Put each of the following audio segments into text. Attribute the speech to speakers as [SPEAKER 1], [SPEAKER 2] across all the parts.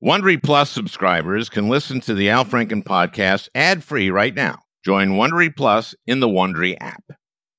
[SPEAKER 1] Wondery Plus subscribers can listen to the Al Franken podcast ad-free right now. Join Wondery Plus in the Wondery app.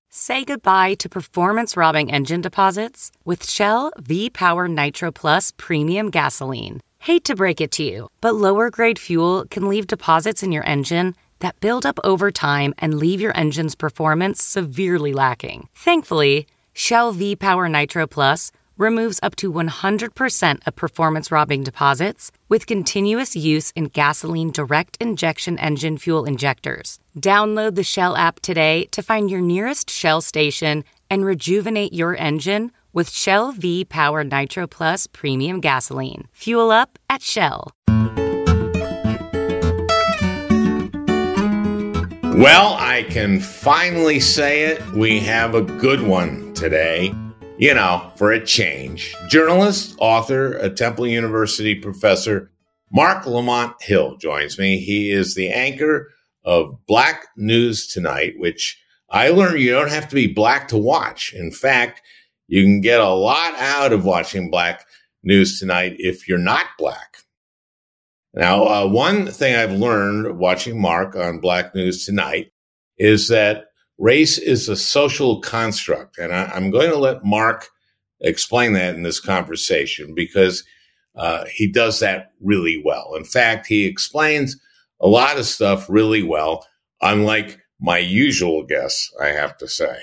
[SPEAKER 2] Say goodbye to performance-robbing engine deposits with Shell V-Power Nitro Plus Premium Gasoline. Hate to break it to you, but lower grade fuel can leave deposits in your engine that build up over time and leave your engine's performance severely lacking. Thankfully, Shell V-Power Nitro Plus removes up to 100% of performance robbing deposits with continuous use in gasoline direct injection engine fuel injectors. Download the Shell app today to find your nearest Shell station and rejuvenate your engine with Shell V Power Nitro Plus Premium Gasoline. Fuel up at Shell.
[SPEAKER 1] Well, I can finally say it. We have a good one today you know, for a change. Journalist, author, a Temple University professor, Marc Lamont Hill joins me. He is the anchor of Black News Tonight, which I learned you don't have to be black to watch. In fact, you can get a lot out of watching Black News Tonight if you're not black. Now, uh, one thing I've learned watching Marc on Black News Tonight is that race is a social construct. And I, am going to let Marc explain that in this conversation because uh, he does that really well. In fact, he explains a lot of stuff really well, unlike my usual guests, I have to say.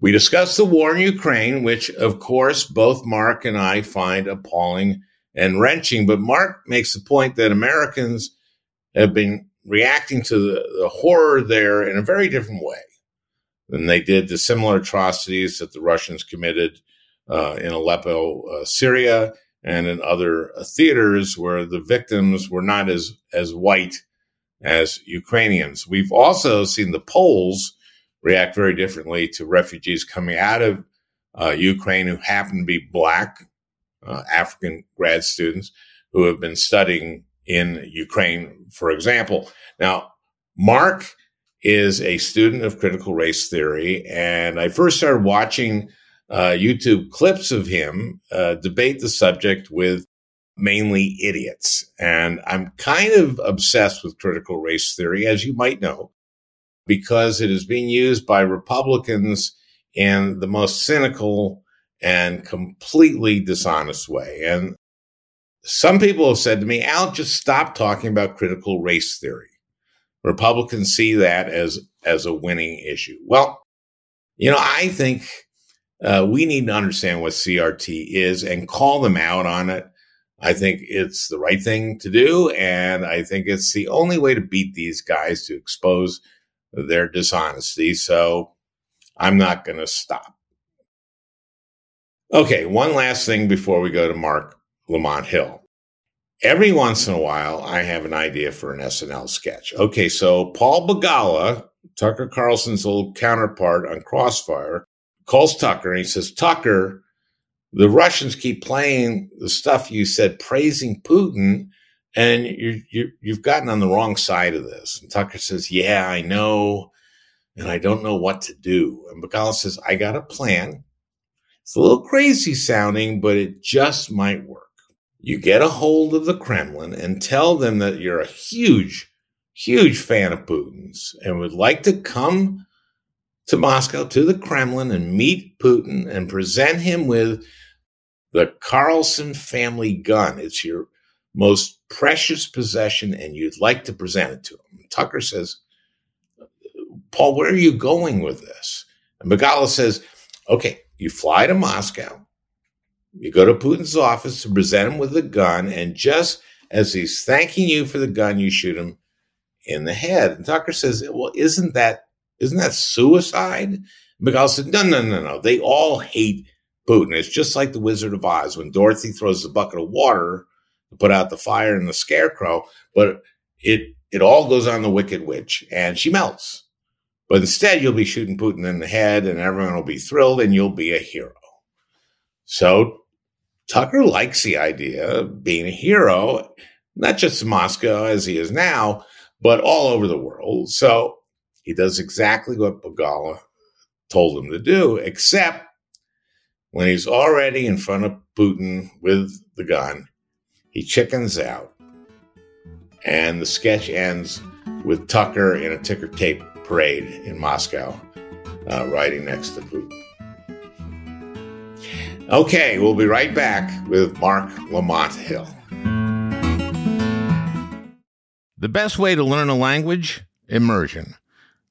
[SPEAKER 1] We discussed the war in Ukraine, which, of course, both Marc and I find appalling and wrenching. But Marc makes the point that Americans have been reacting to the, the horror there in a very different way than they did the similar atrocities that the Russians committed uh, in Aleppo, uh, Syria, and in other uh, theaters where the victims were not as as white as Ukrainians. We've also seen the Poles react very differently to refugees coming out of uh, Ukraine who happen to be black uh, African grad students who have been studying in Ukraine, for example. Now, Marc is a student of critical race theory, and I first started watching uh, YouTube clips of him uh, debate the subject with mainly idiots. And I'm kind of obsessed with critical race theory, as you might know, because it is being used by Republicans in the most cynical and completely dishonest way. And some people have said to me, Al, just stop talking about critical race theory. Republicans see that as, as a winning issue. Well, you know, I think uh, we need to understand what CRT is and call them out on it. I think it's the right thing to do. And I think it's the only way to beat these guys to expose their dishonesty. So I'm not going to stop. Okay, one last thing before we go to Marc Lamont Hill. Every once in a while, I have an idea for an SNL sketch. Okay, so Paul Begala, Tucker Carlson's old counterpart on Crossfire, calls Tucker and he says, Tucker, the Russians keep playing the stuff you said praising Putin, and you, you, you've gotten on the wrong side of this. And Tucker says, Yeah, I know, and I don't know what to do. And Begala says, I got a plan. It's a little crazy sounding, but it just might work. You get a hold of the Kremlin and tell them that you're a huge, huge fan of Putin's and would like to come to Moscow, to the Kremlin, and meet Putin and present him with the Carlson family gun. It's your most precious possession, and you'd like to present it to him. Tucker says, Paul, where are you going with this? And Begala says, okay, you fly to Moscow. You go to Putin's office to present him with a gun, and just as he's thanking you for the gun, you shoot him in the head. And Tucker says, Well, isn't that isn't that suicide? Begala said, No, no, no, no. They all hate Putin. It's just like the Wizard of Oz when Dorothy throws a bucket of water to put out the fire in the scarecrow, but it it all goes on the Wicked Witch and she melts. But instead, you'll be shooting Putin in the head and everyone will be thrilled and you'll be a hero. So Tucker likes the idea of being a hero, not just in Moscow as he is now, but all over the world. So he does exactly what Begala told him to do, except when he's already in front of Putin with the gun, He chickens out. And the sketch ends with Tucker in a ticker tape parade in Moscow, uh, riding next to Putin. Okay, we'll be right back with Marc Lamont Hill. The best way to learn a language? Immersion.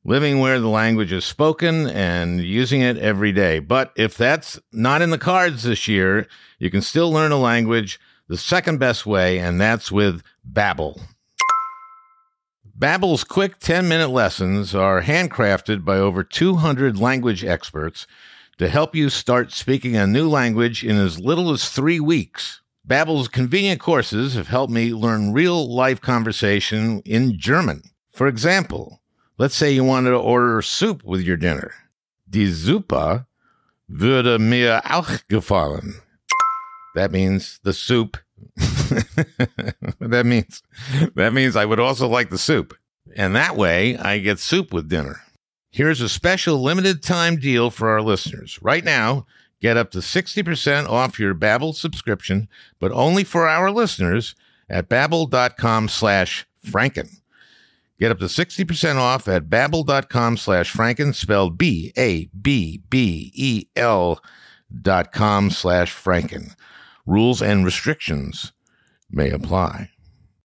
[SPEAKER 1] Living where the language is spoken and using it every day. But if that's not in the cards this year, you can still learn a language the second best way, and that's with Babbel. Babbel's quick 10-minute lessons are handcrafted by over 200 language experts to help you start speaking a new language in as little as 3 weeks. Babbel's convenient courses have helped me learn real-life conversation in German. For example, let's say you wanted to order soup with your dinner. Die Suppe würde mir auch gefallen. That means the soup. that means that means I would also like the soup. And that way I get soup with dinner. Here's a special limited time deal for our listeners. Right now, get up to 60% off your Babbel subscription, but only for our listeners at babbel.com slash franken. Get up to 60% off at babbel.com slash franken, spelled B-A-B-B-E-L dot com slash franken. Rules and restrictions may apply.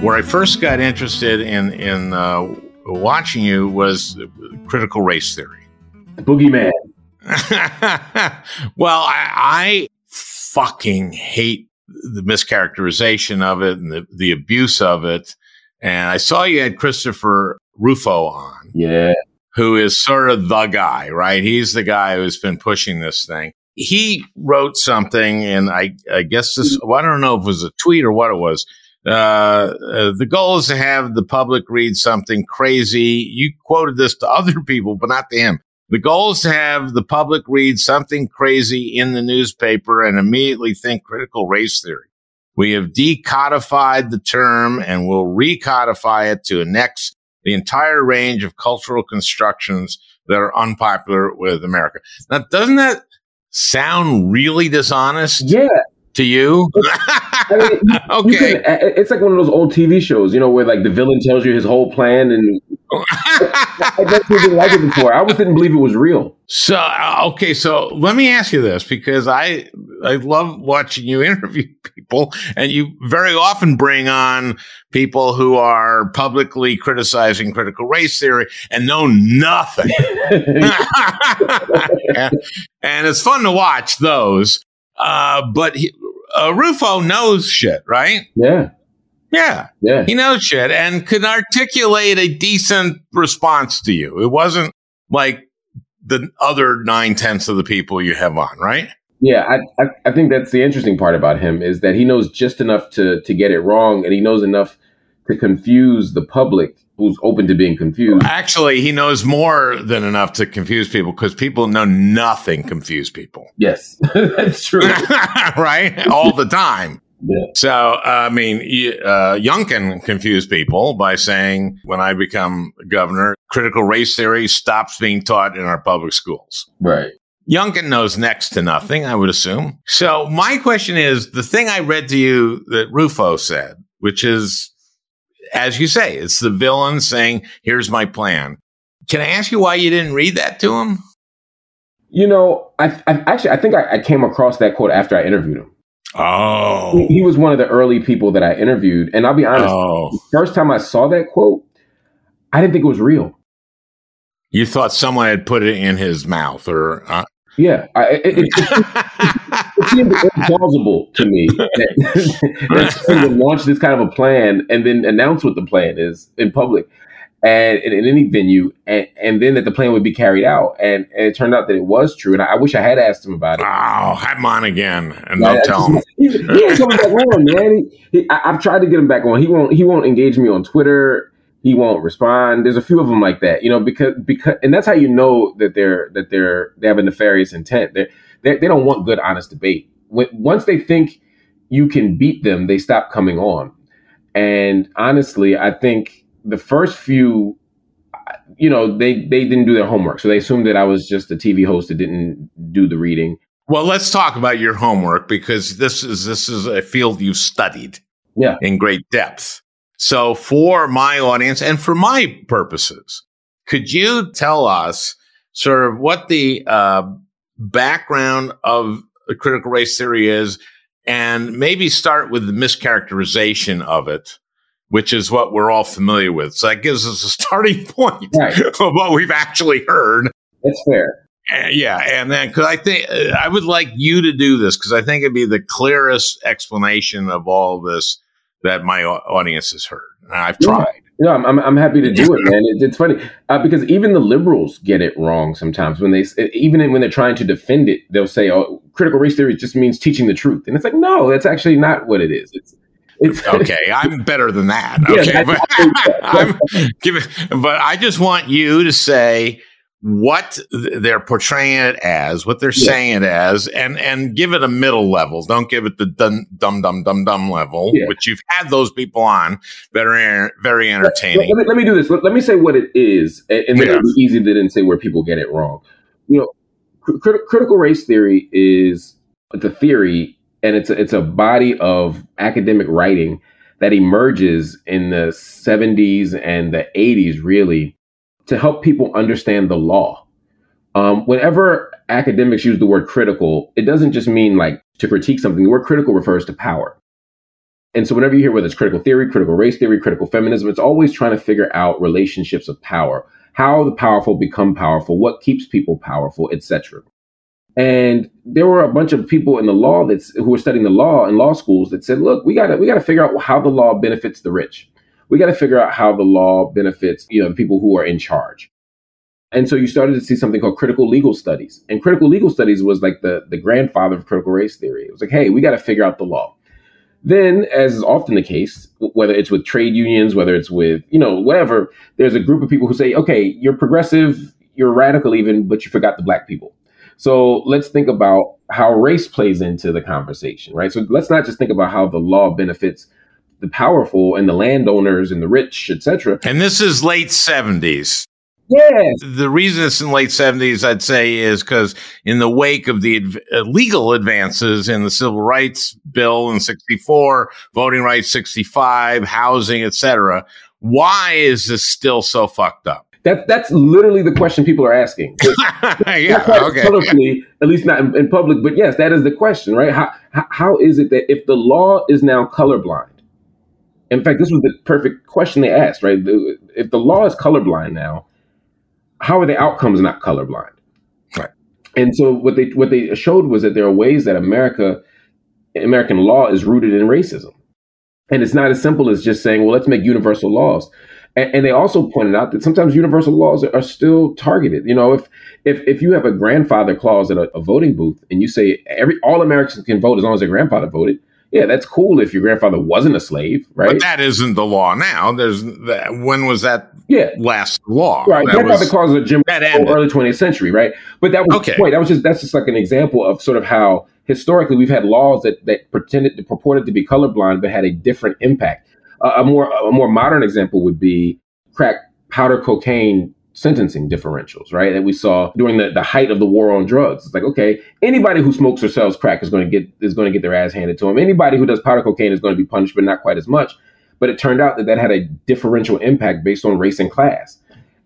[SPEAKER 1] Where I first got interested in in uh, watching you was critical race theory.
[SPEAKER 3] Boogeyman.
[SPEAKER 1] well, I, I fucking hate the mischaracterization of it and the, the abuse of it. And I saw you had Christopher Rufo on.
[SPEAKER 3] Yeah.
[SPEAKER 1] Who is sort of the guy, right? He's the guy who's been pushing this thing. He wrote something, and I, I guess this, well, I don't know if it was a tweet or what it was. Uh, uh, the goal is to have the public read something crazy. You quoted this to other people, but not to him. The goal is to have the public read something crazy in the newspaper and immediately think critical race theory. We have decodified the term and will recodify it to annex the entire range of cultural constructions that are unpopular with America. Now, doesn't that sound really dishonest?
[SPEAKER 3] Yeah.
[SPEAKER 1] To you?
[SPEAKER 3] I mean, you- you
[SPEAKER 1] okay.
[SPEAKER 3] can- it's like one of those old TV shows, you know, where like the villain tells you his whole plan, and I didn't like it before. I always didn't believe it was real.
[SPEAKER 1] So uh, okay, so let me ask you this because I I love watching you interview people, and you very often bring on people who are publicly criticizing critical race theory and know nothing. and, and it's fun to watch those. Uh, but he, uh, Rufo knows shit, right?
[SPEAKER 3] yeah,
[SPEAKER 1] Yeah,
[SPEAKER 3] yeah.
[SPEAKER 1] he knows shit and can articulate a decent response to you. It wasn't like the other nine tenths of the people you have on, right?
[SPEAKER 3] Yeah, I, I I think that's the interesting part about him is that he knows just enough to to get it wrong, and he knows enough to confuse the public who's open to being confused.
[SPEAKER 1] Actually, he knows more than enough to confuse people because people know nothing confuse people,
[SPEAKER 3] Yes, that's true.
[SPEAKER 1] right? All the time.
[SPEAKER 3] Yeah.
[SPEAKER 1] So, I mean, uh, Youngkin confused people by saying, when I become governor, critical race theory stops being taught in our public schools.
[SPEAKER 3] Right.
[SPEAKER 1] Youngkin knows next to nothing, I would assume. So my question is the thing I read to you that Rufo said, which is, as you say, it's the villain saying, here's my plan. Can I ask you why you didn't read that to him?
[SPEAKER 3] You know, I, I actually I think I, I came across that quote after I interviewed him.
[SPEAKER 1] Oh.
[SPEAKER 3] He, he was one of the early people that I interviewed, and I'll be honest.
[SPEAKER 1] Oh.
[SPEAKER 3] the First time I saw that quote, I didn't think it was real.
[SPEAKER 1] You thought someone had put it in his mouth or. Uh,
[SPEAKER 3] Yeah, I, it, it, it seemed implausible to me that, that someone would launch this kind of a plan and then announce what the plan is in public. and in, in any venue, and, and then that the plan would be carried out. And, and, it turned out that it was true. And I, I, wish I had asked him about it.
[SPEAKER 1] Oh, have him on again, and yeah, don't tell him.
[SPEAKER 3] He, he ain't coming back on, man. He, he, I, have tried to get him back on. He won't. He won't engage me on Twitter. He won't respond. There's a few of them like that, you know, because because, and that's how you know that they're that they're they have a nefarious intent. They're, they they don't want good, honest debate. When, once they think you can beat them, they stop coming on. And honestly, I think the first few, you know, they they didn't do their homework, so they assumed that I was just a TV host that didn't do the reading.
[SPEAKER 1] Well, let's talk about your homework because this is this is a field you've studied,
[SPEAKER 3] yeah,
[SPEAKER 1] in great depth. So, for my audience and for my purposes, could you tell us sort of what the uh, background of the critical race theory is, and maybe start with the mischaracterization of it? which is what we're all familiar with. So that gives us a starting point right. of what we've actually heard.
[SPEAKER 3] That's fair.
[SPEAKER 1] Yeah, and then because I think uh, I would like you to do this because I think it'd be the clearest explanation of all this that my audience has heard. And I've tried.
[SPEAKER 3] No, I'm, I'm, I'm happy to do it, man. It, it's funny uh, because even the liberals get it wrong sometimes when they even when they're trying to defend it, they'll say, "Oh, critical race theory just means teaching the truth," and it's like, no, that's actually not what it is. It's
[SPEAKER 1] it's, okay, I'm better than that. Okay, yeah, but, I'm giving, but I just want you to say what they're portraying it as, what they're yeah. saying it as, and and give it a middle level. Don't give it the dumb dumb dumb dumb dumb level, yeah. which you've had those people on very very entertaining.
[SPEAKER 3] Let, let, me, let me, do this. Let, let, me say what it is, and, and then yeah. it'll be easy to then say where people get it wrong. You know, cr- critical race theory is the theory and it's a, it's a body of academic writing that emerges in the 70s and the 80s really to help people understand the law. Um, whenever academics use the word critical it doesn't just mean like to critique something. The word critical refers to power. And so whenever you hear whether it's critical theory critical race theory critical feminism it's always trying to figure out relationships of power. How the powerful become powerful what keeps people powerful etc and there were a bunch of people in the law that's who were studying the law in law schools that said, look, we gotta we gotta figure out how the law benefits the rich. We gotta figure out how the law benefits, you know, the people who are in charge. And so you started to see something called critical legal studies. And critical legal studies was like the, the grandfather of critical race theory. It was like, hey, we got to figure out the law. Then, as is often the case, whether it's with trade unions, whether it's with, you know, whatever, there's a group of people who say, okay, you're progressive, you're radical even, but you forgot the black people. So let's think about how race plays into the conversation, right? So let's not just think about how the law benefits the powerful and the landowners and the rich, etc.
[SPEAKER 1] And this is late 70s.
[SPEAKER 3] Yeah.
[SPEAKER 1] The reason it's in late 70s, I'd say, is because in the wake of the uh, legal advances in the Civil Rights Bill in 64, voting rights 65, housing, etc., why is this still so fucked up?
[SPEAKER 3] That that's literally the question people are asking.
[SPEAKER 1] yeah, okay.
[SPEAKER 3] Publicly, at least not in, in, public, but yes, that is the question, right? How how is it that if the law is now colorblind? In fact, this was the perfect question they asked, right? If the law is colorblind now, how are the outcomes not colorblind?
[SPEAKER 1] Right.
[SPEAKER 3] And so what they what they showed was that there are ways that America American law is rooted in racism. And it's not as simple as just saying, well, let's make universal laws. And, and, they also pointed out that sometimes universal laws are, are, still targeted. You know, if if if you have a grandfather clause at a, a, voting booth and you say every all Americans can vote as long as their grandfather voted, yeah, that's cool if your grandfather wasn't a slave, right?
[SPEAKER 1] But that isn't the law now. There's that, when was that?
[SPEAKER 3] Yeah.
[SPEAKER 1] last law.
[SPEAKER 3] Right, that grandfather was, clause of Jim oh, early 20th century, right? But that was
[SPEAKER 1] okay.
[SPEAKER 3] the point. That was just that's just like an example of sort of how historically we've had laws that that pretended to purported to be colorblind but had a different impact a more a more modern example would be crack powder cocaine sentencing differentials, right? That we saw during the, the height of the war on drugs. It's like, okay, anybody who smokes or sells crack is going to get is going to get their ass handed to them. Anybody who does powder cocaine is going to be punished, but not quite as much. But it turned out that that had a differential impact based on race and class.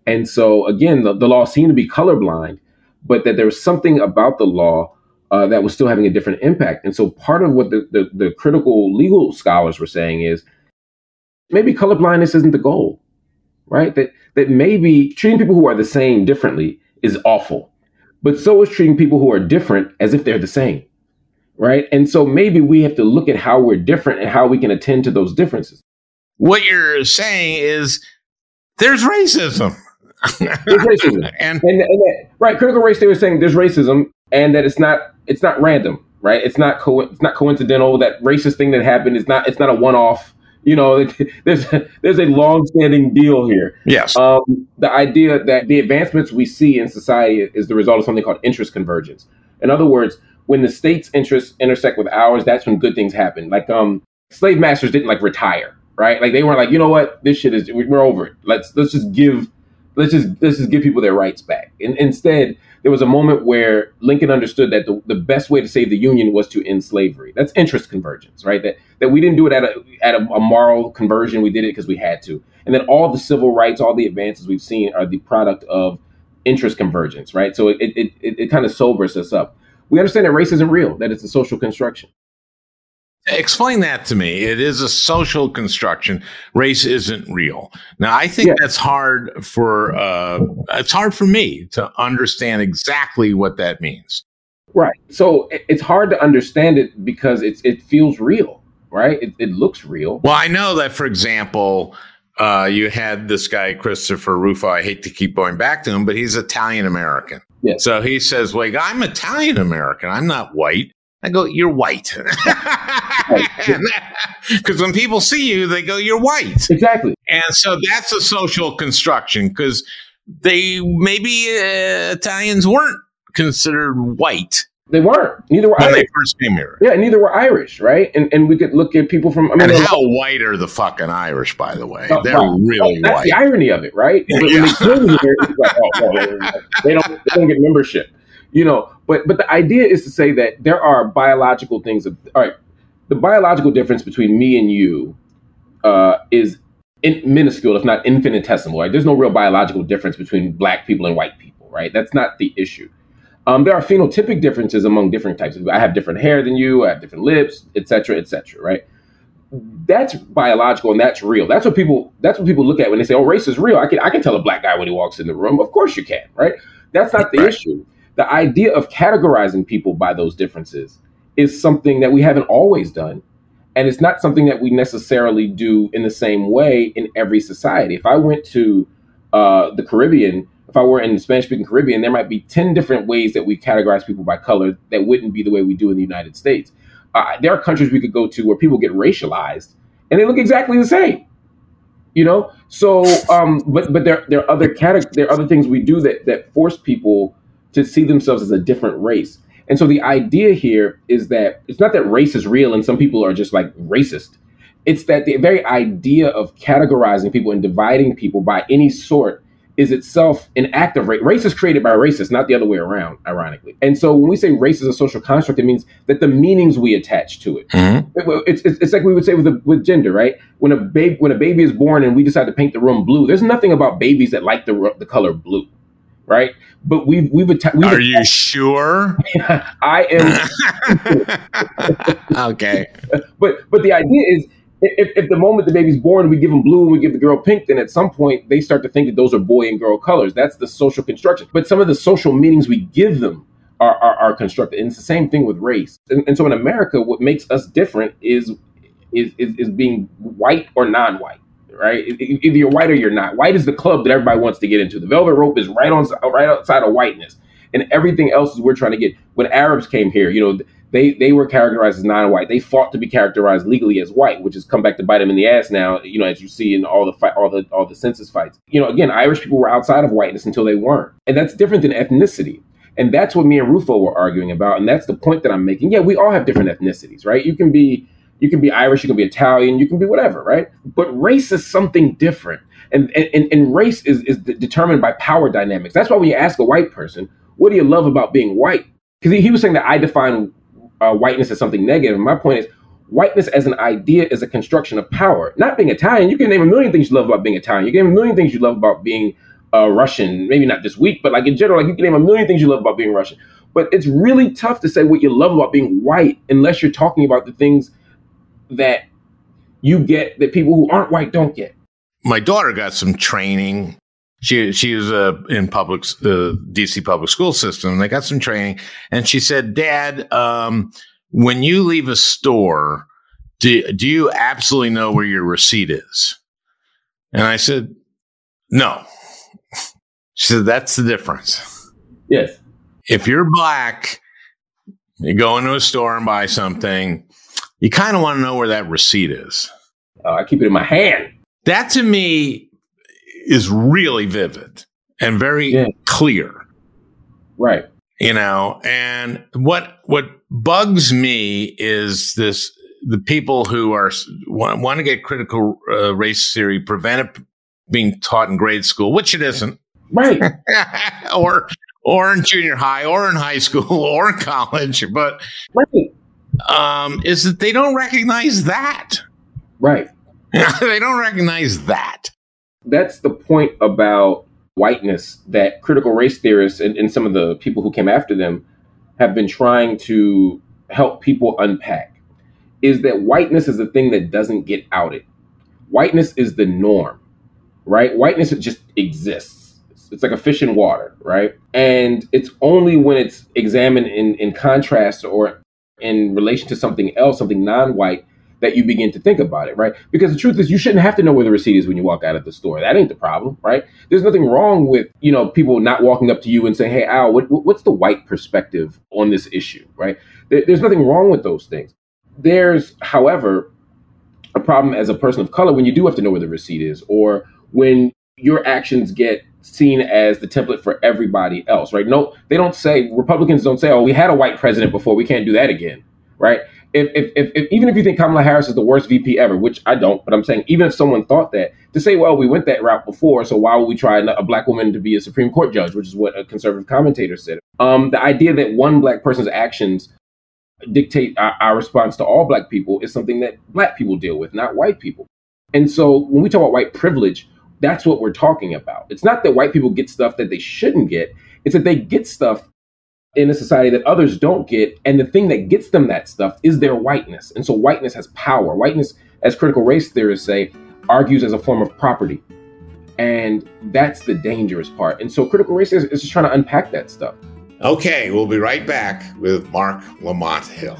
[SPEAKER 3] And so again, the, the law seemed to be colorblind, but that there was something about the law uh, that was still having a different impact. And so part of what the, the, the critical legal scholars were saying is maybe colorblindness isn't the goal, right? That that maybe treating people who are the same differently is awful, but so is treating people who are different as if they're the same, right? And so maybe we have to look at how we're different and how we can attend to those differences.
[SPEAKER 1] What you're saying is there's racism.
[SPEAKER 3] there's racism.
[SPEAKER 1] and,
[SPEAKER 3] and, and that, right, critical race theory is saying there's racism and that it's not it's not random, right? It's not co- it's not coincidental. That racist thing that happened is not it's not a one off. You know, there's there's a long standing deal here.
[SPEAKER 1] Yes.
[SPEAKER 3] Um, the idea that the advancements we see in society is the result of something called interest convergence. In other words, when the state's interests intersect with ours, that's when good things happen. Like um, slave masters didn't like retire, right? Like they weren't like, you know what, this shit is we're over it. Let's let's just give let's just let's just give people their rights back. And instead, there was a moment where Lincoln understood that the, the best way to save the Union was to end slavery. That's interest convergence, right? That that we didn't do it at a at a, a moral conversion. We did it because we had to. And then all the civil rights, all the advances we've seen are the product of interest convergence, right? So it it, it, it kind of sobers us up. We understand that race isn't real, that it's a social construction.
[SPEAKER 1] Explain that to me. It is a social construction. Race isn't real. Now, I think yeah. that's hard for uh, it's hard for me to understand exactly what that means.
[SPEAKER 3] Right. So it's hard to understand it because it's it feels real, right? It, it looks real.
[SPEAKER 1] Well, I know that, for example, uh, you had this guy Christopher Rufo. I hate to keep going back to him, but he's Italian American.
[SPEAKER 3] Yeah.
[SPEAKER 1] So he says, "Wait, I'm Italian American. I'm not white." I go, "You're white." Because when people see you, they go, "You're white."
[SPEAKER 3] Exactly.
[SPEAKER 1] And so that's a social construction because they maybe uh, Italians weren't considered white.
[SPEAKER 3] They weren't. Neither were
[SPEAKER 1] when
[SPEAKER 3] Irish.
[SPEAKER 1] they first came here.
[SPEAKER 3] Yeah, neither were Irish, right? And and we could look at people from.
[SPEAKER 1] I mean, and how white are the fucking Irish? By the way, they're right. really
[SPEAKER 3] that's
[SPEAKER 1] white.
[SPEAKER 3] the irony of it, right?
[SPEAKER 1] Yeah.
[SPEAKER 3] When they came here, like, oh, they don't they don't get membership, you know. But but the idea is to say that there are biological things. Of, all right, the biological difference between me and you uh, is in, minuscule, if not infinitesimal. Right? There's no real biological difference between black people and white people. Right? That's not the issue. Um, there are phenotypic differences among different types of. I have different hair than you. I have different lips, etc., etc. right? That's biological and that's real. That's what people. That's what people look at when they say, "Oh, race is real." I can I can tell a black guy when he walks in the room. Of course you can, right? That's not the issue. The idea of categorizing people by those differences is something that we haven't always done, and it's not something that we necessarily do in the same way in every society. If I went to uh, the Caribbean if I were in the Spanish speaking Caribbean, there might be 10 different ways that we categorize people by color that wouldn't be the way we do in the United States. Uh, there are countries we could go to where people get racialized and they look exactly the same. You know, so um, but but there there are other categ- there are other things we do that that force people to see themselves as a different race. And so the idea here is that it's not that race is real and some people are just like racist. It's that the very idea of categorizing people and dividing people by any sort is itself an act of race. Race is created by racists, not the other way around, ironically. And so when we say race is a social construct, it means that the meanings we attach to it.
[SPEAKER 1] Mm-hmm.
[SPEAKER 3] it it's, it's, it's, like we would say with a, with gender, right? When a baby when a baby is born and we decide to paint the room blue, there's nothing about babies that like the the color blue, right? But we've we've, atta- we've
[SPEAKER 1] Are you sure?
[SPEAKER 3] I
[SPEAKER 1] am. okay.
[SPEAKER 3] But but the idea is if, if the moment the baby's born we give them blue and we give the girl pink, then at some point they start to think that those are boy and girl colors. That's the social construction. But some of the social meanings we give them are, are, are constructed. And it's the same thing with race. And, and so in America, what makes us different is is, is, is being white or non-white. Right, either you're white or you're not. White is the club that everybody wants to get into. The velvet rope is right on, uh, right outside of whiteness, and everything else is we're trying to get. When Arabs came here, you know, they they were characterized as non-white. They fought to be characterized legally as white, which has come back to bite them in the ass now. You know, as you see in all the fight, all the all the census fights. You know, again, Irish people were outside of whiteness until they weren't, and that's different than ethnicity. And that's what me and Rufo were arguing about, and that's the point that I'm making. Yeah, we all have different ethnicities, right? You can be you can be Irish, you can be Italian, you can be whatever, right? But race is something different. And, and, and race is, is determined by power dynamics. That's why when you ask a white person, what do you love about being white? Because he, he was saying that I define uh, whiteness as something negative. And my point is, whiteness as an idea is a construction of power. Not being Italian, you can name a million things you love about being Italian. You can name a million things you love about being uh, Russian. Maybe not this week, but like in general, like you can name a million things you love about being Russian. But it's really tough to say what you love about being white unless you're talking about the things that you get that people who aren't white don't get.
[SPEAKER 1] My daughter got some training she she was uh, in public the DC public school system. They got some training, and she said, "Dad, um, when you leave a store, do do you absolutely know where your receipt is?" And I said, No. She said, that's the difference.
[SPEAKER 3] Yes.
[SPEAKER 1] If you're black, you go into a store and buy something, you kind of want to know where that receipt is.
[SPEAKER 3] Uh, I keep it in my hand.
[SPEAKER 1] That to me is really vivid and very
[SPEAKER 3] Yeah.
[SPEAKER 1] clear.
[SPEAKER 3] Right.
[SPEAKER 1] you know and what what bugs me is this the people who are want, want to get critical uh, race theory prevented being taught in grade school which it isn't
[SPEAKER 3] Right.
[SPEAKER 1] or or in junior high or in high school or in college but
[SPEAKER 3] right.
[SPEAKER 1] Um is that they don't recognize that
[SPEAKER 3] Right.
[SPEAKER 1] they don't recognize that
[SPEAKER 3] That's the point about whiteness that critical race theorists and, and some of the people who came after them have been trying to help people unpack is that whiteness is a thing that doesn't get outed. Whiteness is the norm, right? Whiteness just exists. It's, it's like a fish in water, right? And it's only when it's examined in, in contrast or in relation to something else, something non white, that you begin to think about it, right? Because the truth is, you shouldn't have to know where the receipt is when you walk out of the store. That ain't the problem, right? There's nothing wrong with you know people not walking up to you and saying, "Hey, Al, what, what's the white perspective on this issue?" Right? There, there's nothing wrong with those things. There's, however, a problem as a person of color when you do have to know where the receipt is, or when your actions get seen as the template for everybody else, right? No, they don't say Republicans don't say, "Oh, we had a white president before, we can't do that again," right? If, if, if, if even if you think Kamala Harris is the worst VP ever, which I don't, but I'm saying even if someone thought that, to say, well, we went that route before, so why would we try a black woman to be a Supreme Court judge, which is what a conservative commentator said. Um, the idea that one black person's actions dictate our, our response to all black people is something that black people deal with, not white people. And so when we talk about white privilege, that's what we're talking about. It's not that white people get stuff that they shouldn't get, it's that they get stuff in a society that others don't get. And the thing that gets them that stuff is their whiteness. And so whiteness has power. Whiteness, as critical race theorists say, argues as a form of property. And that's the dangerous part. And so critical race is, is just trying to unpack that stuff.
[SPEAKER 1] okay we'll be right back with marc lamont hill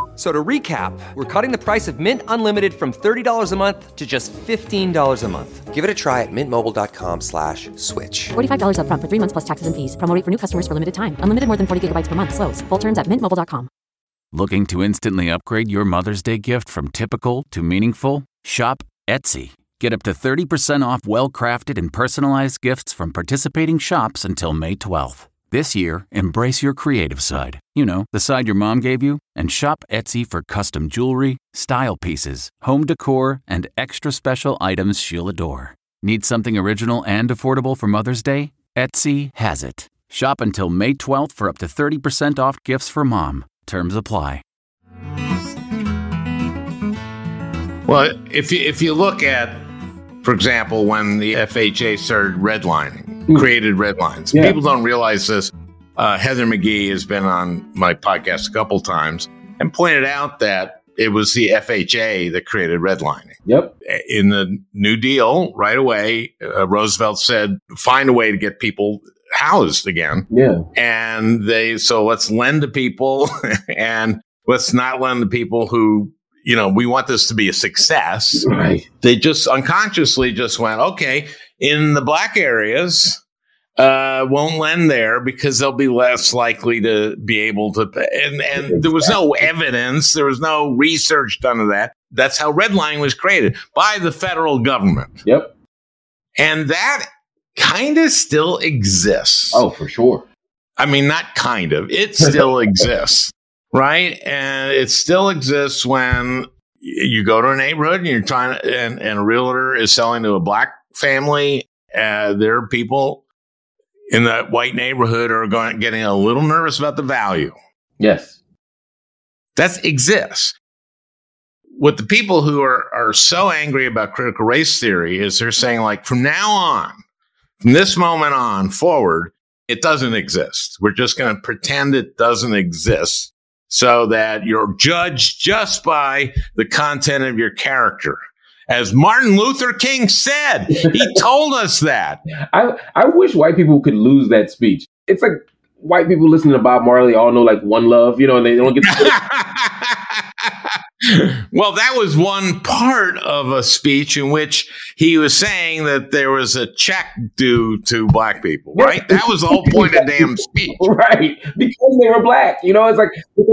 [SPEAKER 4] F- So to recap, we're cutting the price of Mint Unlimited from $30 a month to just $15 a month. Give it a try at mintmobile.com slash switch.
[SPEAKER 5] $45 upfront for three months plus taxes and fees. Promo for new customers for limited time. Unlimited more than 40 gigabytes per month. Slows. Full terms at mintmobile.com.
[SPEAKER 6] Looking to instantly upgrade your Mother's Day gift from typical to meaningful? Shop Etsy. Get up to 30% off well crafted and personalized gifts from participating shops until May 12th. This year, embrace your creative side. You know, the side your mom gave you, and shop Etsy for custom jewelry, style pieces, home decor, and extra special items she'll adore. Need something original and affordable for Mother's Day? Etsy has it. Shop until May 12th for up to 30% off gifts for mom. Terms apply.
[SPEAKER 1] Well, if you, if you look at, for example, when the FHA started redlining, created red lines,
[SPEAKER 3] Yeah.
[SPEAKER 1] people don't realize this. Uh, Heather McGhee has been on my podcast a couple times and pointed out that it was the FHA that created redlining.
[SPEAKER 3] Yep.
[SPEAKER 1] In the New Deal, right away, uh, Roosevelt said, find a way to get people housed again
[SPEAKER 3] Yeah.
[SPEAKER 1] and they so let's lend to people and let's not lend to people who you know we want this to be a success
[SPEAKER 3] Right.
[SPEAKER 1] they just unconsciously just went okay in the black areas uh won't lend there because they'll be less likely to be able to pay. and and there was no evidence there was no research done of that that's how redlining was created by the federal government
[SPEAKER 3] Yep.
[SPEAKER 1] and that kind of still exists
[SPEAKER 3] Oh, for sure.
[SPEAKER 1] I mean, not kind of. It still exists, right? And it still exists when you go to a neighborhood and you're trying to, and, and a realtor is selling to a black family. Uh, there are people in that white neighborhood are going getting a little nervous about the value.
[SPEAKER 3] Yes.
[SPEAKER 1] That exists. What the people who are are so angry about critical race theory is they're saying like from now on, from this moment on forward, it doesn't exist. We're just going to pretend it doesn't exist so that you're judged just by the content of your character as Martin Luther King said. He told us that.
[SPEAKER 3] I, I wish white people could lose that speech. It's like white people listening to Bob Marley all know like one love, you know, and they don't get.
[SPEAKER 1] well, that was one part of a speech in which he was saying that there was a check due to black people, right? That was the whole point of damn speech.
[SPEAKER 3] Right. Because they were black. You know, it's like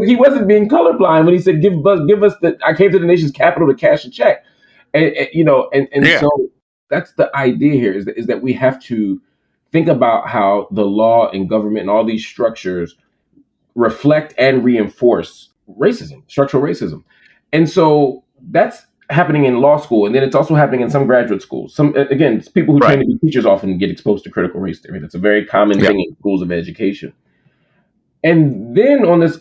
[SPEAKER 3] he wasn't being colorblind when he said, give us, give us the, I came to the nation's capital to cash a check. And, and you know, and, and yeah. so that's the idea here is that, is that we have to think about how the law and government and all these structures reflect and reinforce racism, structural racism. And so that's happening in law school, and then it's also happening in some graduate schools. Some again, people who right. train to be teachers often get exposed to critical race theory. That's a very common thing in schools of education. And then on this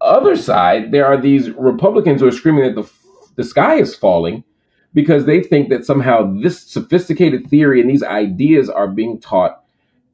[SPEAKER 3] other side, there are these Republicans who are screaming that the the sky is falling because they think that somehow this sophisticated theory and these ideas are being taught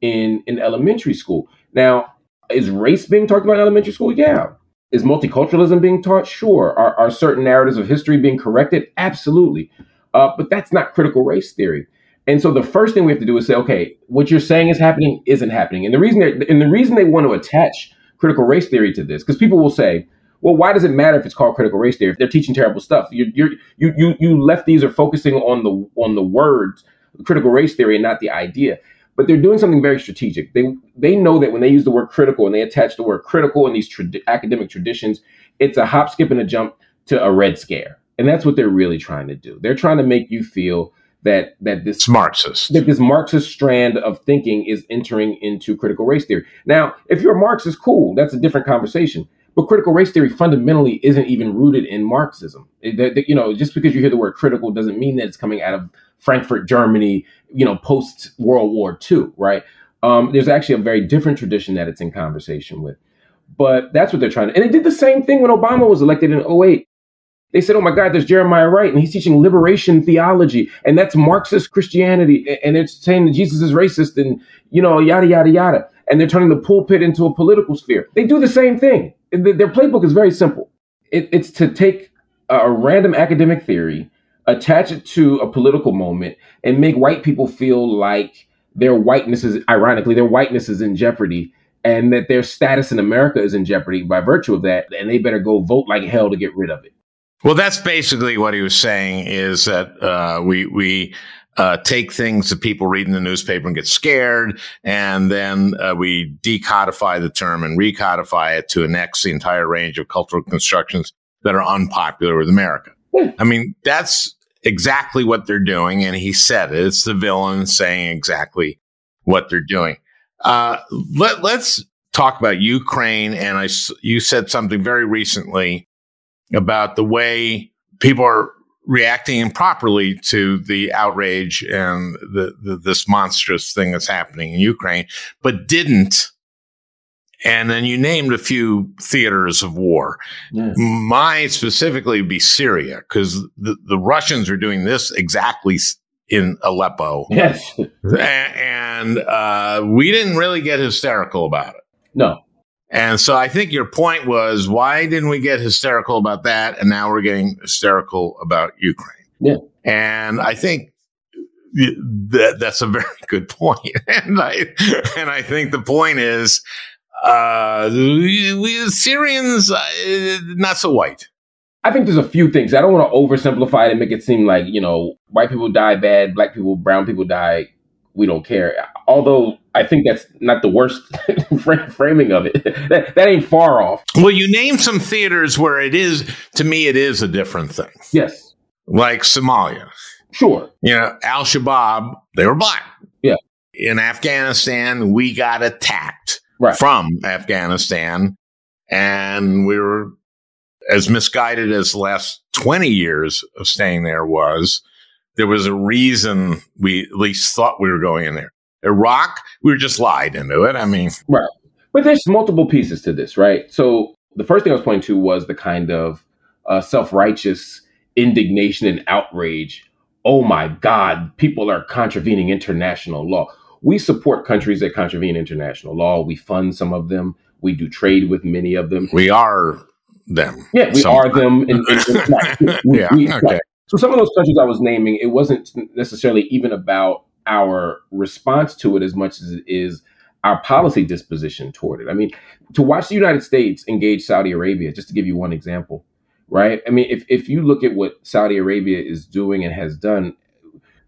[SPEAKER 3] in in elementary school. Now, is race being talked about in elementary school? Yeah. Is multiculturalism being taught? Sure. Are, are certain narratives of history being corrected? Absolutely. Uh, but that's not critical race theory. And so the first thing we have to do is say, okay, what you're saying is happening isn't happening. And the reason and the reason they want to attach critical race theory to this, because people will say, well, why does it matter if it's called critical race theory? If they're teaching terrible stuff, you you you you you lefties are focusing on the on the words critical race theory and not the idea but they're doing something very strategic. They they know that when they use the word critical and they attach the word critical in these academic traditions, it's a hop, skip, and a jump to a red scare, and that's what they're really trying to do. They're trying to make you feel that that this
[SPEAKER 1] it's Marxist
[SPEAKER 3] that this Marxist strand of thinking is entering into critical race theory. Now, if you're a Marxist, cool, that's a different conversation. But critical race theory fundamentally isn't even rooted in Marxism. It, you know, just because you hear the word critical doesn't mean that it's coming out of Frankfurt, Germany, you know, post World War II, right? Um, there's actually a very different tradition that it's in conversation with. But that's what they're trying to. And it did the same thing when Obama was elected in 08. They said, oh my God, there's Jeremiah Wright, and he's teaching liberation theology, and that's Marxist Christianity. And they're saying that Jesus is racist, and, you know, yada, yada, yada. And they're turning the pulpit into a political sphere. They do the same thing. Their playbook is very simple it, it's to take a random academic theory attach it to a political moment and make white people feel like their whiteness is ironically their whiteness is in jeopardy and that their status in America is in jeopardy by virtue of that and they better go vote like hell to get rid of it.
[SPEAKER 1] Well, that's basically what he was saying is that uh, we we uh, take things that people read in the newspaper and get scared, and then uh, we decodify the term and recodify it to annex the entire range of cultural constructions that are unpopular with America. I mean, that's exactly what they're doing. And he said it. It's the villain saying exactly what they're doing. Uh, let, let's talk about Ukraine. And I, you said something very recently about the way people are reacting improperly to the outrage and the, the, this monstrous thing that's happening in Ukraine, but didn't and then you named a few theaters of war. Yes. Mine specifically would be Syria, because the, the Russians are doing this exactly in Aleppo.
[SPEAKER 3] Yes.
[SPEAKER 1] and uh, we didn't really get hysterical about it.
[SPEAKER 3] No.
[SPEAKER 1] And so I think your point was why didn't we get hysterical about that? And now we're getting hysterical about Ukraine.
[SPEAKER 3] Yeah.
[SPEAKER 1] And I think that, that's a very good point. and I, and I think the point is, uh, we, Syrians, uh, not so white.
[SPEAKER 3] I think there's a few things. I don't want to oversimplify it and make it seem like, you know, white people die bad, black people, brown people die, we don't care. Although I think that's not the worst framing of it. that, that ain't far off.
[SPEAKER 1] Well, you name some theaters where it is, to me, it is a different thing.
[SPEAKER 3] Yes.
[SPEAKER 1] Like Somalia.
[SPEAKER 3] Sure.
[SPEAKER 1] You know, Al Shabaab, they were black.
[SPEAKER 3] Yeah.
[SPEAKER 1] In Afghanistan, we got attacked
[SPEAKER 3] right.
[SPEAKER 1] from Afghanistan. And we were as misguided as the last 20 years of staying there was. There was a reason we at least thought we were going in there. Iraq, we were just lied into it. I mean,
[SPEAKER 3] right. But there's multiple pieces to this, right? So the first thing I was pointing to was the kind of uh, self righteous indignation and outrage. Oh my God, people are contravening international law we support countries that contravene international law. We fund some of them. We do trade with many of them.
[SPEAKER 1] We are them.
[SPEAKER 3] Yeah, we are them. In, in, in, we,
[SPEAKER 1] yeah,
[SPEAKER 3] we,
[SPEAKER 1] okay.
[SPEAKER 3] So some of those countries I was naming, it wasn't necessarily even about our response to it as much as it is our policy disposition toward it. I mean, to watch the United States engage Saudi Arabia, just to give you one example, right? I mean, if, if you look at what Saudi Arabia is doing and has done,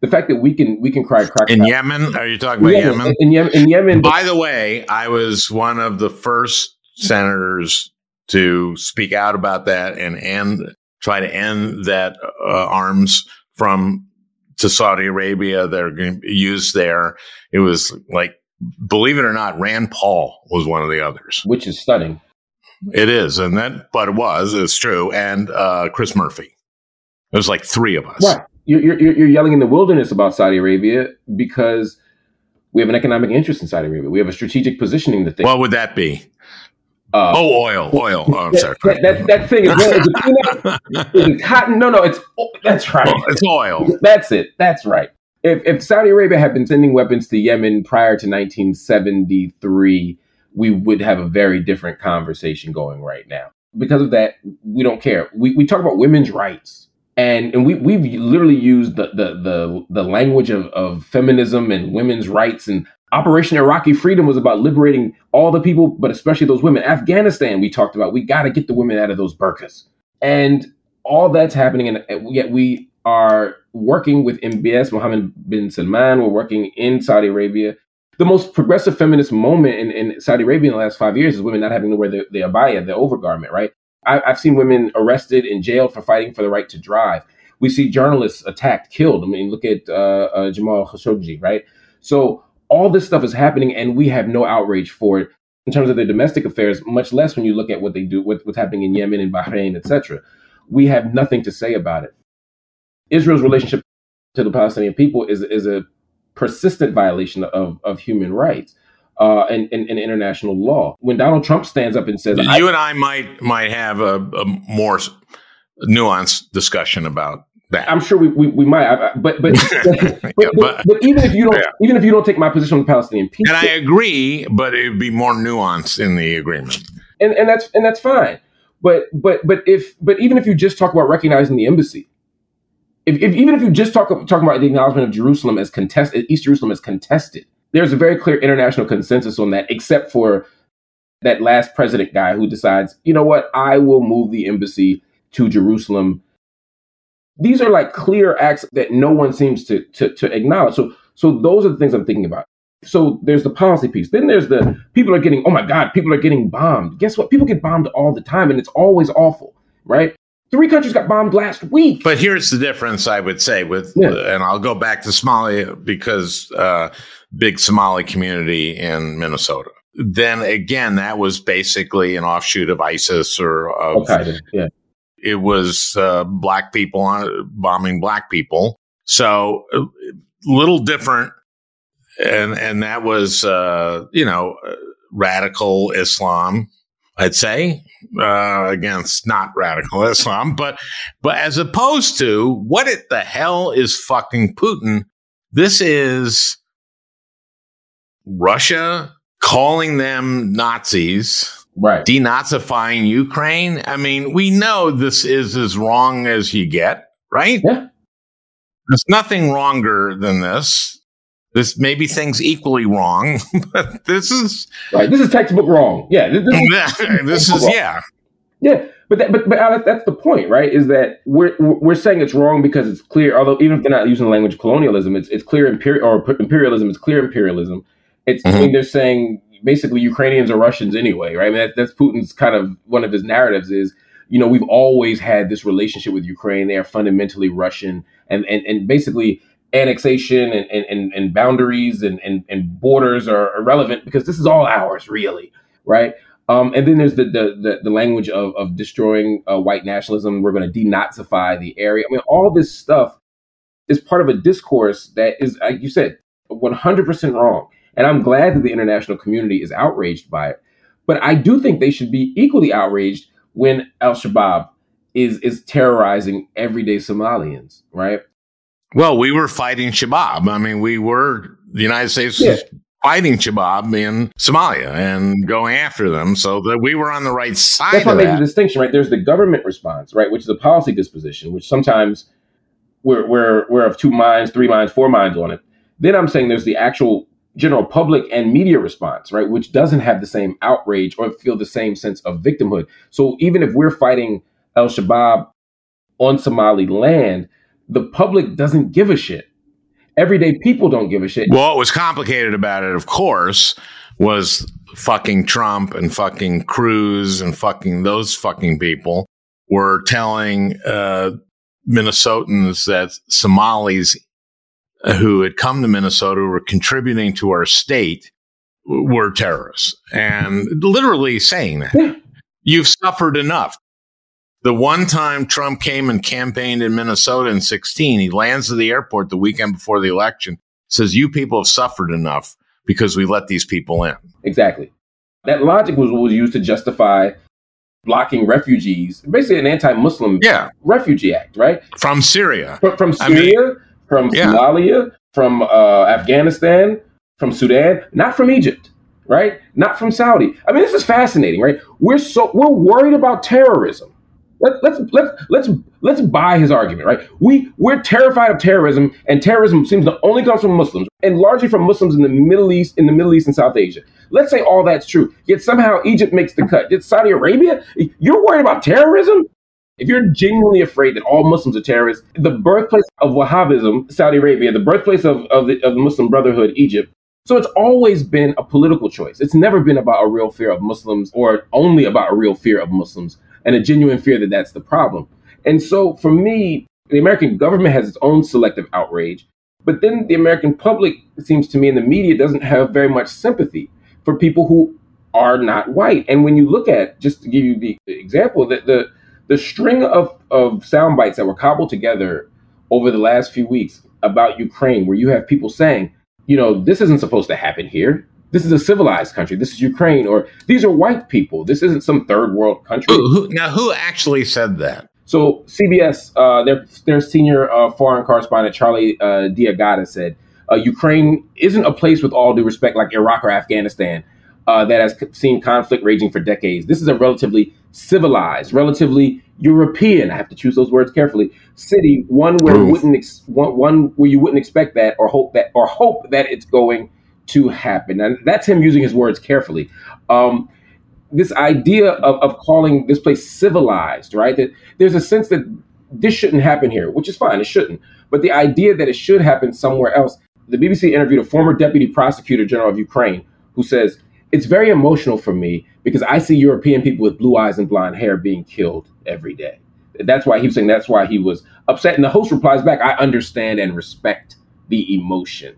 [SPEAKER 3] the fact that we can we can cry crack
[SPEAKER 1] in Yemen. Are you talking about
[SPEAKER 3] Yemen?
[SPEAKER 1] Yemen?
[SPEAKER 3] In, Yemen, in Yemen.
[SPEAKER 1] By the way, I was one of the first senators to speak out about that and end try to end that uh, arms from to Saudi Arabia that are going to be used there. It was like, believe it or not, Rand Paul was one of the others,
[SPEAKER 3] which is stunning.
[SPEAKER 1] It is, and that, but it was, it's true, and uh, Chris Murphy. It was like three of us.
[SPEAKER 3] Right. You're, you're, you're yelling in the wilderness about Saudi Arabia because we have an economic interest in Saudi Arabia. We have a strategic positioning to think.
[SPEAKER 1] What would that be? Uh, oh, oil, oil. Oh, I'm
[SPEAKER 3] that,
[SPEAKER 1] sorry.
[SPEAKER 3] That, that, that thing is, is, cotton? No, no, it's oh, that's right.
[SPEAKER 1] Oh, it's oil.
[SPEAKER 3] That's it. That's right. If, if Saudi Arabia had been sending weapons to Yemen prior to 1973, we would have a very different conversation going right now. Because of that, we don't care. We, we talk about women's rights. And, and we, we've literally used the, the, the, the language of, of feminism and women's rights and Operation Iraqi Freedom was about liberating all the people, but especially those women. Afghanistan, we talked about, we got to get the women out of those burqas. And all that's happening, and yet we are working with MBS, Mohammed bin Salman. We're working in Saudi Arabia. The most progressive feminist moment in, in Saudi Arabia in the last five years is women not having to wear the, the abaya, the overgarment, right? I, I've seen women arrested and jailed for fighting for the right to drive. We see journalists attacked, killed. I mean, look at uh, uh, Jamal Khashoggi, right? So all this stuff is happening and we have no outrage for it in terms of their domestic affairs, much less when you look at what they do, what, what's happening in Yemen and Bahrain, etc. We have nothing to say about it. Israel's relationship to the Palestinian people is, is a persistent violation of, of human rights. Uh, and, and, and, international law. When Donald Trump stands up and says,
[SPEAKER 1] "You I, and I might might have a, a more nuanced discussion about that.
[SPEAKER 3] I'm sure we, we, we might, but but, but, yeah, but, but, even if you don't yeah. even if you don't take my position on the Palestinian peace,
[SPEAKER 1] and I agree, but it would be more nuanced in the agreement,
[SPEAKER 3] and and that's and that's fine. But but but if but even if you just talk about recognizing the embassy, if, if even if you just talk talk about the acknowledgement of Jerusalem as contested, East Jerusalem as contested, there's a very clear international consensus on that, except for that last president guy who decides, you know what, I will move the embassy to Jerusalem these are like clear acts that no one seems to, to, to acknowledge. So, so those are the things I'm thinking about. So there's the policy piece. Then there's the people are getting, oh my God, people are getting bombed. Guess what? People get bombed all the time and it's always awful, right? Three countries got bombed last week.
[SPEAKER 1] But here's the difference, I would say, with, yeah. and I'll go back to Somalia because uh, big Somali community in Minnesota. Then again, that was basically an offshoot of ISIS or of,
[SPEAKER 3] okay, yeah
[SPEAKER 1] it was uh, black people bombing black people. So a uh, little different. And, and that was, uh, you know, radical Islam, I'd say, uh, against not radical Islam, but, but as opposed to what it, the hell is fucking Putin? This is Russia calling them Nazis
[SPEAKER 3] right.
[SPEAKER 1] denazifying Ukraine. I mean, we know this is as wrong as you get, right?
[SPEAKER 3] Yeah.
[SPEAKER 1] There's nothing wronger than this. This may be things equally wrong, but this is
[SPEAKER 3] right. This is textbook wrong. Yeah,
[SPEAKER 1] this, this is, this is yeah,
[SPEAKER 3] yeah. But that, but but Alex, that's the point, right? Is that we're we're saying it's wrong because it's clear. Although even if they're not using the language of colonialism, it's it's clear imperial or imperialism. It's clear imperialism. It's mm-hmm. I mean, they're saying basically Ukrainians are Russians anyway, right? I mean, that, that's Putin's kind of one of his narratives is, you know, we've always had this relationship with Ukraine. They are fundamentally Russian, and and, and basically annexation and, and, and boundaries and, and, and borders are irrelevant because this is all ours, really, right? Um, and then there's the the, the, the language of, of destroying uh, white nationalism. We're going to denazify the area. I mean, all this stuff is part of a discourse that is, like you said, 100% wrong. And I'm glad that the international community is outraged by it. But I do think they should be equally outraged when Al Shabaab is is terrorizing everyday Somalians, right?
[SPEAKER 1] Well, we were fighting Shabaab. I mean, we were the United States yeah. fighting Shabaab in Somalia and going after them, so that we were on the right side.
[SPEAKER 3] That's why I
[SPEAKER 1] made
[SPEAKER 3] the distinction, right? There's the government response, right, which is a policy disposition, which sometimes we're, we're, we're of two minds, three minds, four minds on it. Then I'm saying there's the actual general public and media response, right, which doesn't have the same outrage or feel the same sense of victimhood. So even if we're fighting Al Shabaab on Somali land, the public doesn't give a shit. Everyday people don't give a shit.
[SPEAKER 1] Well, what was complicated about it, of course, was fucking Trump and fucking Cruz and fucking those fucking people were telling uh, Minnesotans that Somalis who had come to Minnesota were contributing to our state were terrorists and literally saying that. You've suffered enough. The one time Trump came and campaigned in Minnesota in 16, he lands at the airport the weekend before the election, says, You people have suffered enough because we let these people in.
[SPEAKER 3] Exactly. That logic was what was used to justify blocking refugees, basically an anti-Muslim
[SPEAKER 1] yeah.
[SPEAKER 3] refugee act, right?
[SPEAKER 1] From Syria.
[SPEAKER 3] From, from Syria, I mean, from yeah. Somalia, from uh, Afghanistan, from Sudan, not from Egypt, right? Not from Saudi. I mean, this is fascinating, right? We're so we're worried about terrorism. Let, let's let's let's let's buy his argument, right? We we're terrified of terrorism, and terrorism seems to only come from Muslims, and largely from Muslims in the Middle East, in the Middle East and South Asia. Let's say all that's true. Yet somehow Egypt makes the cut. Yet Saudi Arabia, you're worried about terrorism? If you're genuinely afraid that all Muslims are terrorists, the birthplace of Wahhabism, Saudi Arabia, the birthplace of, of, the, of the Muslim Brotherhood, Egypt, so it's always been a political choice. It's never been about a real fear of Muslims or only about a real fear of Muslims and a genuine fear that that's the problem. And so for me, the American government has its own selective outrage, but then the American public, it seems to me, and the media doesn't have very much sympathy for people who are not white. And when you look at, just to give you the example, that the the string of, of sound bites that were cobbled together over the last few weeks about Ukraine, where you have people saying, you know, this isn't supposed to happen here. This is a civilized country. This is Ukraine, or these are white people. This isn't some third world country.
[SPEAKER 1] Who, who, now, who actually said that?
[SPEAKER 3] So CBS, uh, their their senior uh, foreign correspondent Charlie uh, D'Agata said, uh, Ukraine isn't a place with all due respect like Iraq or Afghanistan uh, that has seen conflict raging for decades. This is a relatively civilized, relatively European. I have to choose those words carefully. City, one where you wouldn't ex- one, one where you wouldn't expect that or hope that or hope that it's going to happen. And that's him using his words carefully. Um, this idea of, of calling this place civilized, right? That there's a sense that this shouldn't happen here, which is fine, it shouldn't. But the idea that it should happen somewhere else. The BBC interviewed a former deputy prosecutor general of Ukraine who says it's very emotional for me because I see European people with blue eyes and blonde hair being killed every day. That's why he was saying that's why he was upset. And the host replies back, I understand and respect the emotion,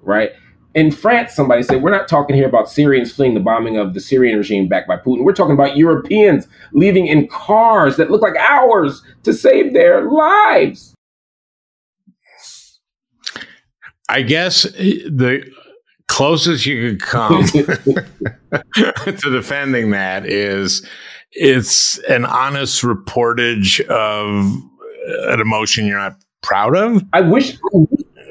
[SPEAKER 3] right? In France, somebody said, We're not talking here about Syrians fleeing the bombing of the Syrian regime backed by Putin. We're talking about Europeans leaving in cars that look like ours to save their lives.
[SPEAKER 1] I guess eh, the closest you could come to defending that is it's an honest reportage of an emotion you're not proud of.
[SPEAKER 3] I wish,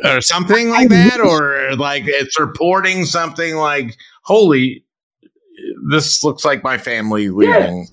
[SPEAKER 1] or something like I that, wish. or like it's reporting something like, "Holy, this looks like my family leaving."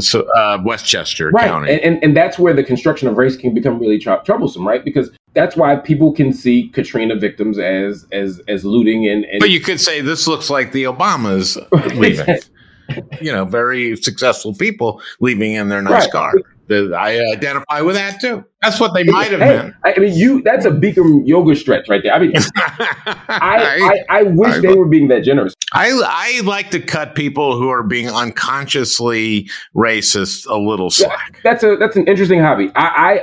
[SPEAKER 1] So, uh, Westchester
[SPEAKER 3] right.
[SPEAKER 1] County,
[SPEAKER 3] and, and, and that's where the construction of race can become really tr- troublesome, right? Because that's why people can see Katrina victims as as as looting and, and
[SPEAKER 1] but you could say this looks like the Obamas leaving. you know, very successful people leaving in their nice right. car. I uh, identify with that too. That's what they might have
[SPEAKER 3] hey,
[SPEAKER 1] been.
[SPEAKER 3] I mean, you that's a Bikram yoga stretch right there. I mean, I, I, I, wish I, they were being that generous.
[SPEAKER 1] I, I like to cut people who are being unconsciously racist a little slack.
[SPEAKER 3] that's a that's an interesting hobby. I,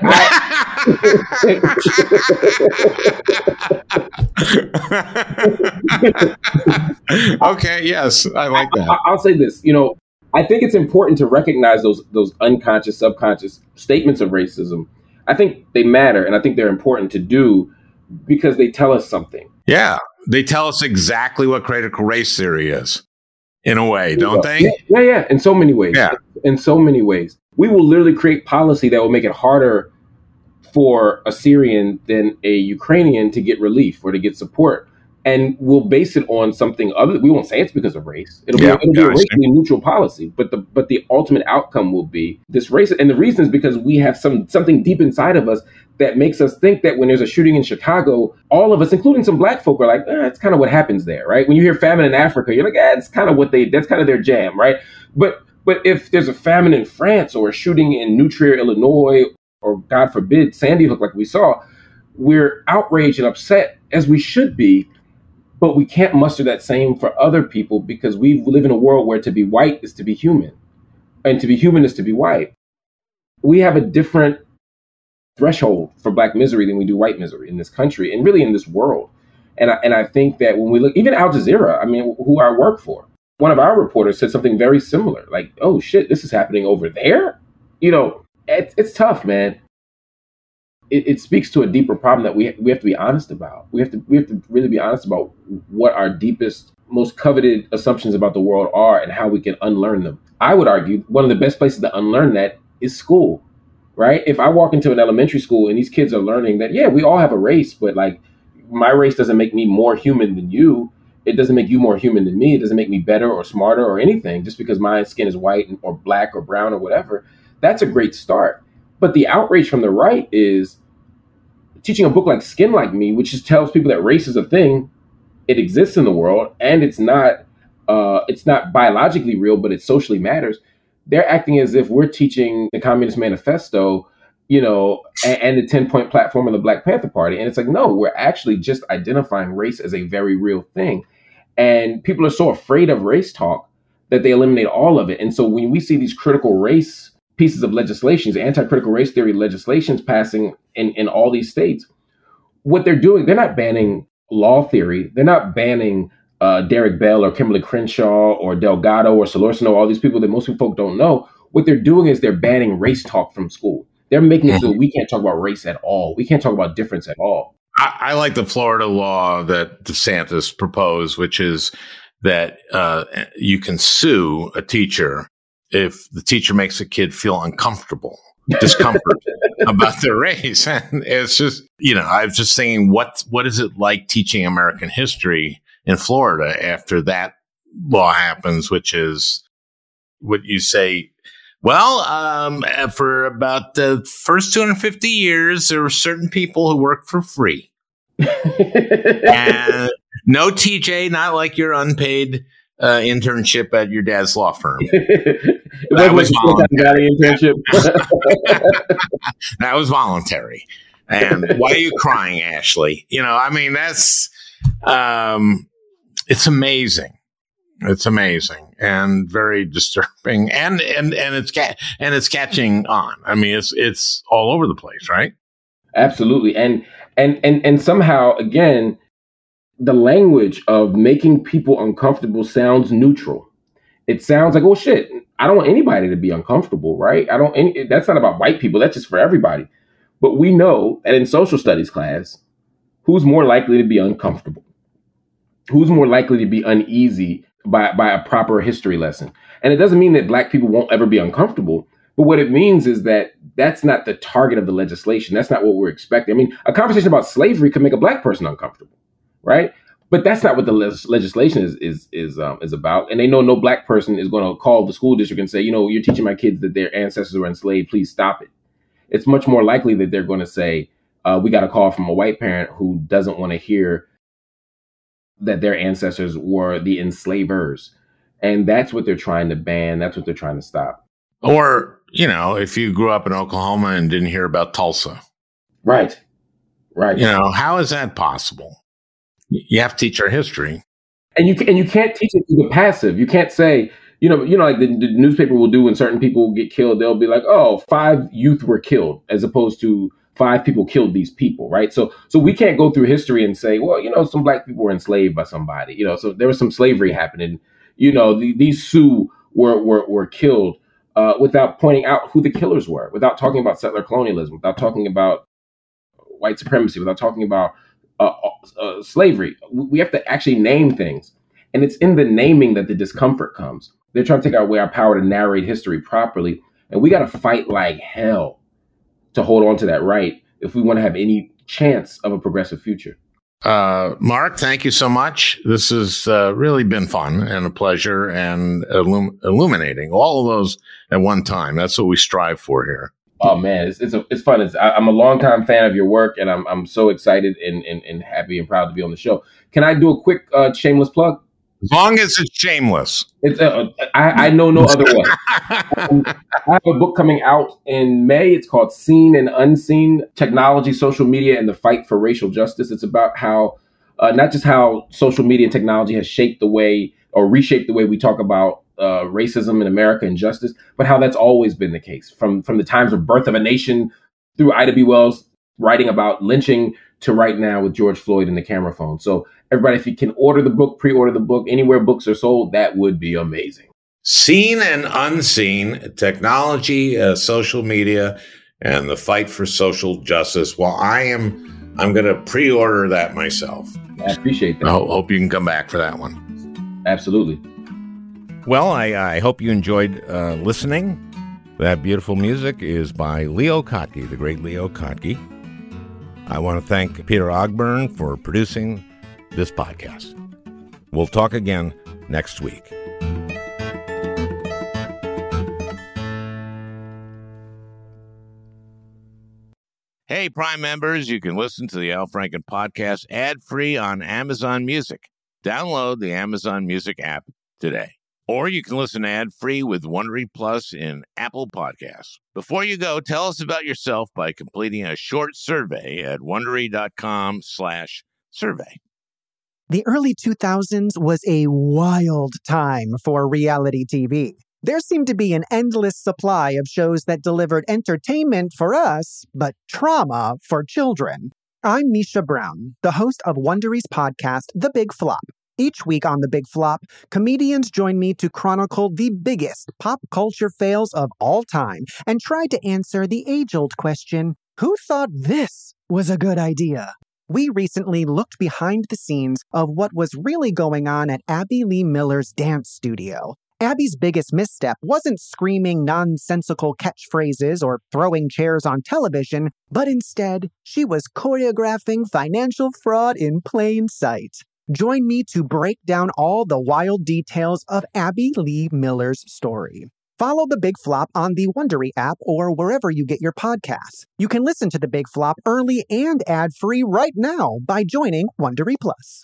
[SPEAKER 1] okay, yes, I like that.
[SPEAKER 3] I, I'll say this. You know, I think it's important to recognize those those unconscious, subconscious statements of racism. I think they matter, and I think they're important to do because they tell us something.
[SPEAKER 1] Yeah, they tell us exactly what critical race theory is, in a way, don't they?
[SPEAKER 3] Yeah, yeah, yeah, in so many ways.
[SPEAKER 1] Yeah,
[SPEAKER 3] in so many ways. We will literally create policy that will make it harder for a Syrian than a Ukrainian to get relief or to get support and we'll base it on something other. We won't say it's because of race. It'll
[SPEAKER 1] Yeah,
[SPEAKER 3] be it'll be a racially neutral policy, but the but the ultimate outcome will be this race. And the reason is because we have some something deep inside of us that makes us think that when there's a shooting in Chicago, all of us, including some black folk, are like, eh, that's kind of what happens there, right? When you hear famine in Africa, you're like, eh, that's kind of what they that's kind of their jam, right? But but if there's a famine in France or a shooting in New Trier, Illinois, or God forbid, Sandy Hook, like we saw, we're outraged and upset as we should be, but we can't muster that same for other people because we live in a world where to be white is to be human, and to be human is to be white. We have a different threshold for black misery than we do white misery in this country and really in this world. And I, and I think that when we look, even Al Jazeera, I mean, who I work for, one of our reporters said something very similar, like, "Oh shit, this is happening over there." You know, it's, it's tough, man. It, it speaks to a deeper problem that we we have to be honest about. We have to we have to really be honest about what our deepest, most coveted assumptions about the world are and how we can unlearn them. I would argue one of the best places to unlearn that is school, right? If I walk into an elementary school and these kids are learning that, yeah, we all have a race, but like my race doesn't make me more human than you. It doesn't make you more human than me. It doesn't make me better or smarter or anything just because my skin is white or black or brown or whatever. That's a great start. But the outrage from the right is teaching a book like Skin Like Me, which just tells people that race is a thing, it exists in the world, and it's not uh, it's not biologically real, but it socially matters. They're acting as if we're teaching the Communist Manifesto, you know, and, and the ten point platform of the Black Panther Party, and it's like no, we're actually just identifying race as a very real thing, and people are so afraid of race talk that they eliminate all of it. And so when we see these critical race pieces of legislations, anti-critical race theory legislations passing in, in all these states, what they're doing, they're not banning law theory. They're not banning uh, Derek Bell or Kimberlé Crenshaw or Delgado or Solorzano, all these people that most people don't know. What they're doing is they're banning race talk from school. They're making it so we can't talk about race at all. We can't talk about difference at all.
[SPEAKER 1] I, I like the Florida law that DeSantis proposed, which is that uh, you can sue a teacher if the teacher makes a kid feel uncomfortable, discomfort about their race. And it's just, you know, I was just saying, what what is it like teaching American history in Florida after that law happens, which is what you say. Well, um, for about the first 250 years, there were certain people who worked for free. and no TJ, not like your unpaid uh, internship at your dad's law firm.
[SPEAKER 3] That was voluntary. internship.
[SPEAKER 1] that was voluntary. And why are you crying, Ashley? You know, I mean, that's um, it's amazing. It's amazing and very disturbing, and and and it's ca- and it's catching on. I mean, it's it's all over the place, right?
[SPEAKER 3] Absolutely, and and and and somehow again, the language of making people uncomfortable sounds neutral. It sounds like, oh shit, I don't want anybody to be uncomfortable, right? I don't. Any, that's not about white people. That's just for everybody. But we know that in social studies class, who's more likely to be uncomfortable? Who's more likely to be uneasy by by a proper history lesson? And it doesn't mean that black people won't ever be uncomfortable. But what it means is that that's not the target of the legislation. That's not what we're expecting. I mean, a conversation about slavery could make a black person uncomfortable, right? But that's not what the le- legislation is is is um, is about. And they know no black person is going to call the school district and say, you know, you're teaching my kids that their ancestors were enslaved. Please stop it. It's much more likely that they're going to say, uh, we got a call from a white parent who doesn't want to hear that their ancestors were the enslavers. And that's what they're trying to ban. That's what they're trying to stop.
[SPEAKER 1] Or, you know, if you grew up in Oklahoma and didn't hear about Tulsa.
[SPEAKER 3] Right. Right.
[SPEAKER 1] You know, how is that possible? You have to teach our history.
[SPEAKER 3] And you and you can't teach it through the passive. You can't say, you know, you know, like the, the newspaper will do when certain people get killed, they'll be like, oh, five youth were killed, as opposed to five people killed these people, right? So so we can't go through history and say, well, you know, some black people were enslaved by somebody, you know, so there was some slavery happening. You know, the, these Sioux were were, were killed uh, without pointing out who the killers were, without talking about settler colonialism, without talking about white supremacy, without talking about uh, uh, slavery. We have to actually name things. And it's in the naming that the discomfort comes. They're trying to take away our power to narrate history properly. And we got to fight like hell to hold on to that right if we want to have any chance of a progressive future.
[SPEAKER 1] Uh, Marc, thank you so much. This has uh, really been fun and a pleasure and illum- illuminating all of those at one time. That's what we strive for here.
[SPEAKER 3] Oh man, it's it's, a, it's fun. It's, I, am a longtime fan of your work, and I'm I'm so excited and, and, and happy and proud to be on the show. Can I do a quick uh, shameless plug?
[SPEAKER 1] As long as it's shameless.
[SPEAKER 3] It's uh, I, I know no other way. um, I have a book coming out in May. It's called Seen and Unseen: Technology, Social Media, and the Fight for Racial Justice. It's about how uh, not just how social media and technology has shaped the way or reshaped the way we talk about uh, racism in America and justice, but how that's always been the case from from the times of birth of a nation through Ida B. Wells writing about lynching to right now with George Floyd and the camera phone. So everybody, if you can order the book, pre-order the book anywhere books are sold, that would be amazing.
[SPEAKER 1] Seen and unseen technology, uh, social media, and the fight for social justice. Well, I am. I'm going to pre-order that myself.
[SPEAKER 3] I appreciate that.
[SPEAKER 1] I hope you can come back for that one.
[SPEAKER 3] Absolutely.
[SPEAKER 1] Well, I, I hope you enjoyed uh, listening. That beautiful music is by Leo Kottke, the great Leo Kottke. I want to thank Peter Ogburn for producing this podcast. We'll talk again next week. Hey, Prime members, you can listen to the Al Franken podcast ad free on Amazon Music. Download the Amazon Music app today. Or you can listen ad free with Wondery Plus in Apple Podcasts. Before you go, tell us about yourself by completing a short survey at wondery.com/slash survey.
[SPEAKER 7] The early 2000s was a wild time for reality TV. There seemed to be an endless supply of shows that delivered entertainment for us, but trauma for children. I'm Misha Brown, the host of Wondery's podcast, The Big Flop. Each week on The Big Flop, comedians join me to chronicle the biggest pop culture fails of all time and try to answer the age old question who thought this was a good idea? We recently looked behind the scenes of what was really going on at Abby Lee Miller's dance studio. Abby's biggest misstep wasn't screaming nonsensical catchphrases or throwing chairs on television, but instead, she was choreographing financial fraud in plain sight. Join me to break down all the wild details of Abby Lee Miller's story. Follow The Big Flop on the Wondery app or wherever you get your podcasts. You can listen to The Big Flop early and ad-free right now by joining Wondery Plus.